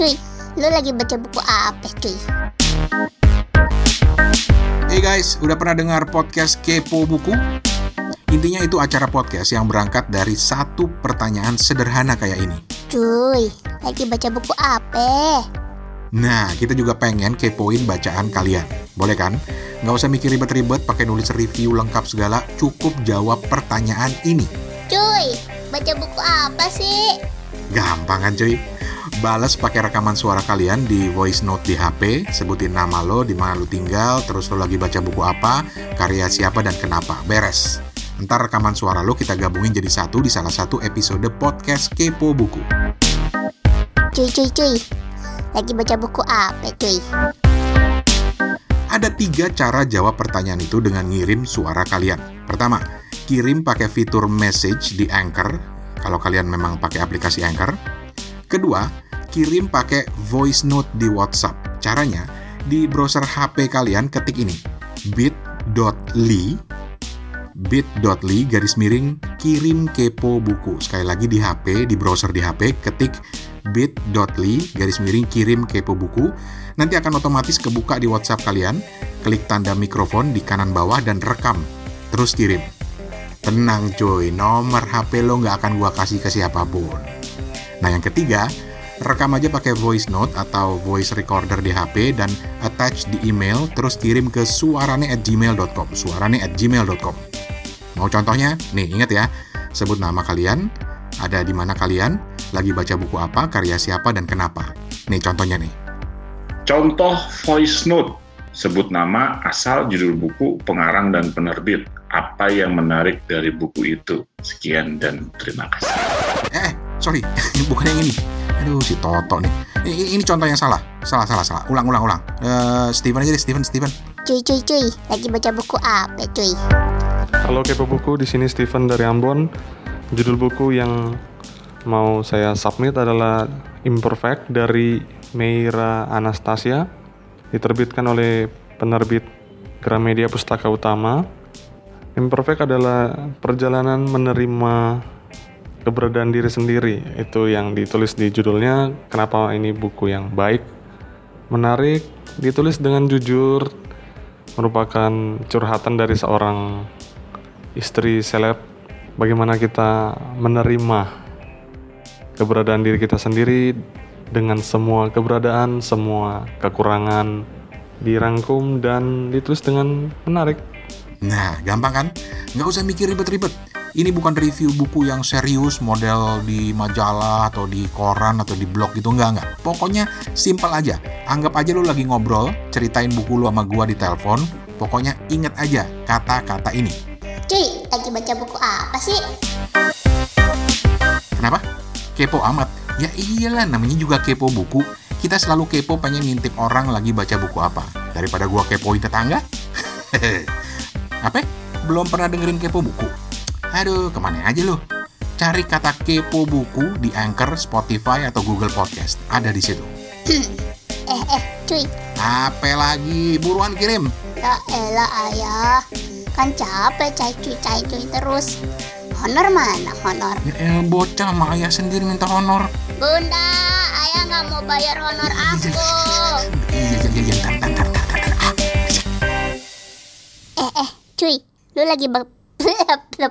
cuy, lu lagi baca buku apa cuy? Hey guys, udah pernah dengar podcast Kepo Buku? Intinya itu acara podcast yang berangkat dari satu pertanyaan sederhana kayak ini. Cuy, lagi baca buku apa? Nah, kita juga pengen kepoin bacaan kalian. Boleh kan? Nggak usah mikir ribet-ribet pakai nulis review lengkap segala, cukup jawab pertanyaan ini. Cuy, baca buku apa sih? Gampang kan cuy? Balas pakai rekaman suara kalian di voice note di HP, sebutin nama lo, di mana lo tinggal, terus lo lagi baca buku apa, karya siapa dan kenapa. Beres. Ntar rekaman suara lo kita gabungin jadi satu di salah satu episode podcast Kepo Buku. Cuy, cuy, cuy. Lagi baca buku apa cuy? Ada tiga cara jawab pertanyaan itu dengan ngirim suara kalian. Pertama, kirim pakai fitur message di Anchor, kalau kalian memang pakai aplikasi Anchor. Kedua, kirim pakai voice note di WhatsApp. Caranya, di browser HP kalian ketik ini, bit.ly bit.ly garis miring kirim kepo buku. Sekali lagi di HP, di browser di HP, ketik bit.ly garis miring kirim kepo buku. Nanti akan otomatis kebuka di WhatsApp kalian. Klik tanda mikrofon di kanan bawah dan rekam. Terus kirim. Tenang cuy, nomor HP lo nggak akan gua kasih ke siapa pun. Nah yang ketiga, rekam aja pakai voice note atau voice recorder di HP dan attach di email terus kirim ke suarane at gmail.com suarane at gmail.com Mau contohnya? Nih, ingat ya. Sebut nama kalian, ada di mana kalian, lagi baca buku apa, karya siapa, dan kenapa. Nih contohnya nih. Contoh voice note. Sebut nama, asal, judul buku, pengarang, dan penerbit. Apa yang menarik dari buku itu? Sekian dan terima kasih. Eh, sorry. Bukan yang ini. Aduh, si Toto nih. Ini, ini contoh yang salah. Salah, salah, salah. Ulang, ulang, ulang. Uh, Steven aja deh, Steven, Steven. Cuy, cuy, cuy. Lagi baca buku apa cuy? Halo Kepo Buku, di sini Steven dari Ambon. Judul buku yang mau saya submit adalah Imperfect dari Meira Anastasia, diterbitkan oleh penerbit Gramedia Pustaka Utama. Imperfect adalah perjalanan menerima keberadaan diri sendiri. Itu yang ditulis di judulnya. Kenapa ini buku yang baik, menarik, ditulis dengan jujur, merupakan curhatan dari seorang istri seleb bagaimana kita menerima keberadaan diri kita sendiri dengan semua keberadaan, semua kekurangan dirangkum dan ditulis dengan menarik. Nah, gampang kan? Nggak usah mikir ribet-ribet. Ini bukan review buku yang serius, model di majalah atau di koran atau di blog gitu, nggak, nggak. Pokoknya simple aja. Anggap aja lu lagi ngobrol, ceritain buku lu sama gua di telepon. Pokoknya inget aja kata-kata ini. Cuy, lagi baca buku apa sih? Kenapa? Kepo amat. Ya iyalah, namanya juga kepo buku. Kita selalu kepo pengen ngintip orang lagi baca buku apa. Daripada gua kepoin tetangga. apa? Belum pernah dengerin kepo buku? Aduh, ke mana aja lu? Cari kata kepo buku di Anchor, Spotify, atau Google Podcast. Ada di situ. eh, eh, cuy. Apa lagi? Buruan kirim. Ya elah ayah. Kan capek cai cuy cai cuy terus. Honor mana honor? Ya, eh, bocah sama ayah sendiri minta honor. Bunda, ayah nggak mau bayar honor aku. Iya, iya, iya, iya. Ah. Eh, eh, cuy. Lu lagi bak...